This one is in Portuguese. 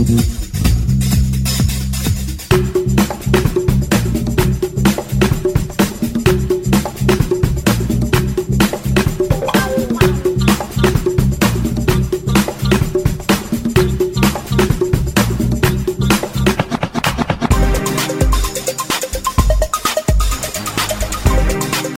Música